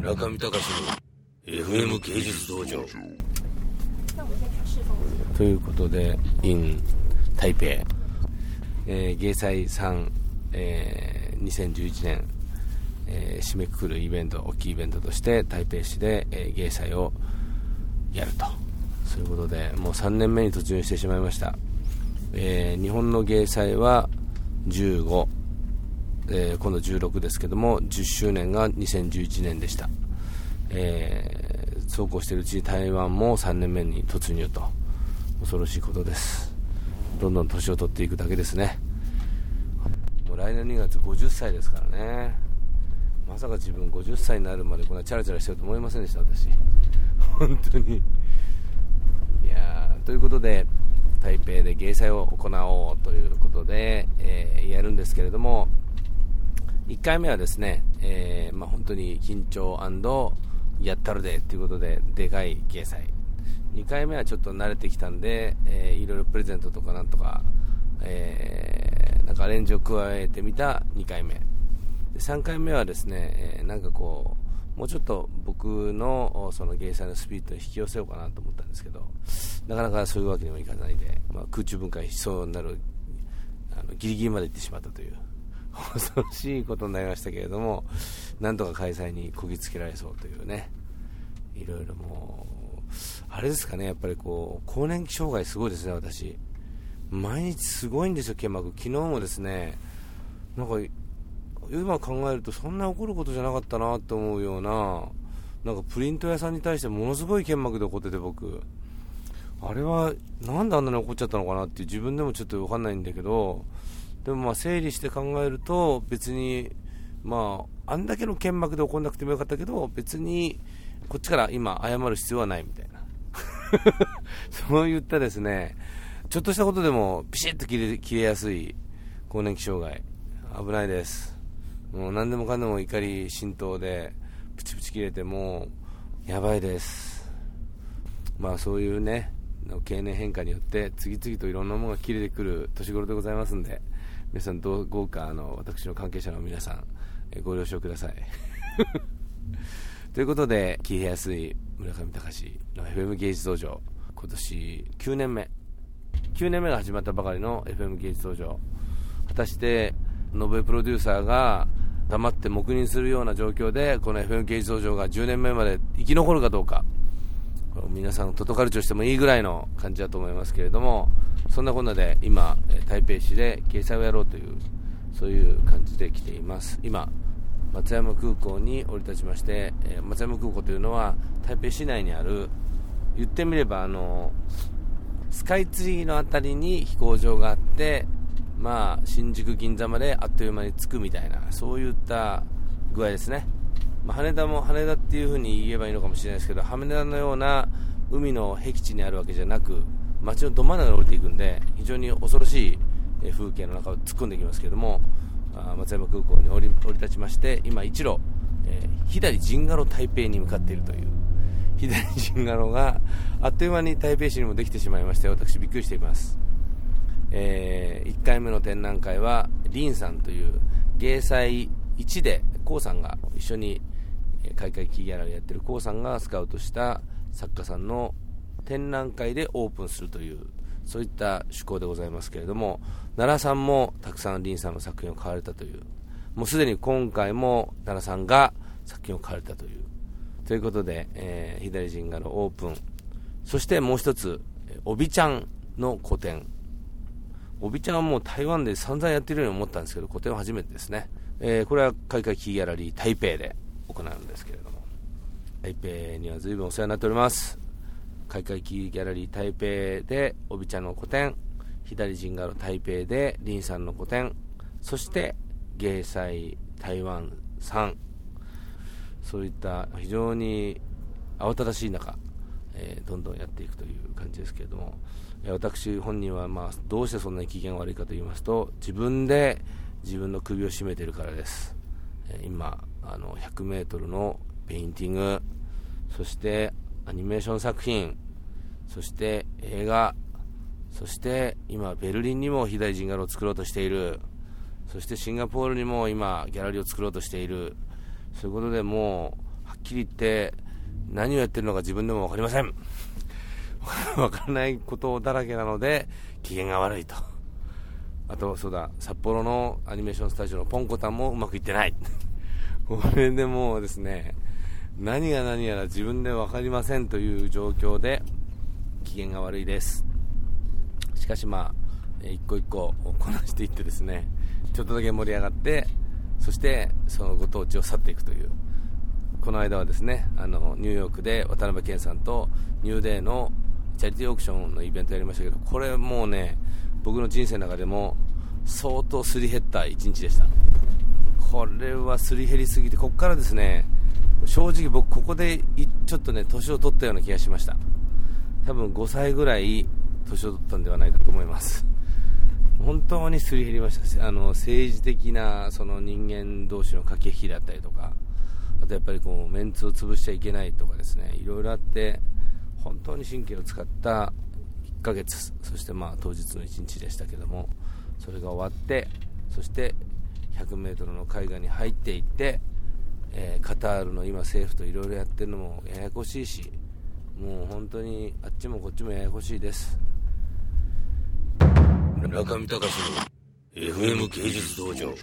村上隆の FM 芸術道場。ということで in 台北、えー、芸祭3、えー、2011年、えー、締めくくるイベント大きいイベントとして台北市で、えー、芸祭をやると。そういうことでもう3年目に突入してしまいました、えー、日本の芸祭は15、えー、今度16ですけども10周年が2011年でした、えー、そうこうしているうちに台湾も3年目に突入と恐ろしいことです。どんどん年を取っていくだけですね。もう来年2月50歳ですからね。まさか自分50歳になるまでこんなチャラチャラしてると思いませんでした私。本当に。いやということで台北で芸祭を行おうということで、えー、やるんですけれども1回目はですね、えー、まあ、本当に緊張やったるでということででかい芸祭2回目はちょっと慣れてきたんで、えー、いろいろプレゼントとかなんとか、えー、なんかアレンジを加えてみた2回目。で3回目はですね、えー、なんかこうもうちょっと僕のその芸祭のスピードに引き寄せようかなと思ったんですけどなかなかそういうわけにもいかないで、まあ、空中分解しそうになるあのギリギリまで行ってしまったという。恐ろしいことになりましたけれどもなんとか開催にこぎつけられそうというね。いろいろもうあれですかねやっぱりこう更年期障害すごいですね私。毎日すごいんですよ剣幕。昨日もですねなんか今考えるとそんな起こることじゃなかったなと思うようななんかプリント屋さんに対してものすごい剣幕で怒ってて僕。あれはなんであんなに怒っちゃったのかなって自分でもちょっと分かんないんだけどでもまあ整理して考えると別にまああんだけの剣幕で怒んなくてもよかったけど別にこっちから今謝る必要はないみたいな。そういったですね。ちょっとしたことでもピシッと切れ切れやすい更年期障害。危ないです。もう何でもかんでも怒り浸透でプチプチ切れてもうやばいです。まあそういうね経年変化によって次々といろんなものが切れてくる年頃でございますんで皆さんどう豪華あの私の関係者の皆さん、えご了承ください。ということで聞きやすい村上隆の FM 芸術道場今年9年目。9年目が始まったばかりの FM 芸術道場。果たしてノブプロデューサーが黙って黙認するような状況でこの FM 芸術道場が10年目まで生き残るかどうか。皆さんトトカルチョしてもいいぐらいの感じだと思いますけれどもそんなこんなで今台北市で掲載をやろうというそういう感じで来ています。今松山空港に降り立ちまして、え松山空港というのは台北市内にある言ってみればあのスカイツリーの辺りに飛行場があってまあ新宿銀座まであっという間に着くみたいなそういった具合ですね。まあ、羽田も羽田っていう風に言えばいいのかもしれないですけど羽田のような海の僻地にあるわけじゃなく街のど真ん中に降りていくんで非常に恐ろしい風景の中を突っ込んでいきますけども松山空港に降り降り立ちまして今一路、えー、左陣ガロ台北に向かっているという左陣ガロがあっという間に台北市にもできてしまいまして私びっくりしています、えー、1回目の展覧会はリンさんという芸祭1で k さんが一緒に開会キーギャラリーやってる k さんがスカウトした作家さんの展覧会でオープンするというそういった趣向でございますけれども奈良さんもたくさん林さんの作品を買われたというもうすでに今回も奈良さんが作品を買われたというということで、えー、左陣画のオープンそしてもう一つおびちゃんの個展。おびちゃんはもう台湾で散々やってるように思ったんですけど個展は初めてですね。えー、これは開会キーギャラリー台北で行うんですけれども台北には随分お世話になっております。開会キーギャラリー台北でおびちゃんの個展左陣がある台北で林さんの個展そして芸祭台湾3そういった非常に慌ただしい中、えー、どんどんやっていくという感じですけれども私本人は、まあ、どうしてそんなに機嫌悪いかと言いますと自分で自分の首を絞めてるからです、え今あの 100m のペインティングそしてアニメーション作品そして映画そして今ベルリンにも Hidari Zingaro を作ろうとしているそしてシンガポールにも今ギャラリーを作ろうとしている。そういうことでもうはっききり言って何をやってるのか自分でも分かりません。分からないことだらけなので機嫌が悪いと。あとそうだ札幌のアニメーションスタジオのポンコタンもうまくいってない。これでもうですね何が何やら自分で分かりませんという状況で機嫌が悪いです。しかしまあ一個一個こなしていってですねちょっとだけ盛り上がってそしてそのご当地を去っていくという。この間はですねあのニューヨークで渡辺謙さんとニューデーのチャリティーオークションのイベントやりましたけどこれもうね僕の人生の中でも相当すり減った一日でした。これはすり減りすぎてここからですね正直僕ここでちょっとね年を取ったような気がしました。多分5歳ぐらい年を取ったんではないかと思います。本当にすり減りました。あの政治的なその人間同士の駆け引きだったりとかあとやっぱりこうメンツを潰しちゃいけないとかですねいろいろあって本当に神経を使った1ヶ月そしてまあ当日の1日でしたけどもそれが終わってそして 100m の海岸に入っていって、えー、カタールの今政府といろいろやってるのもややこしいしもう本当にあっちもこっちもややこしいです。中見隆の FM 芸術道場。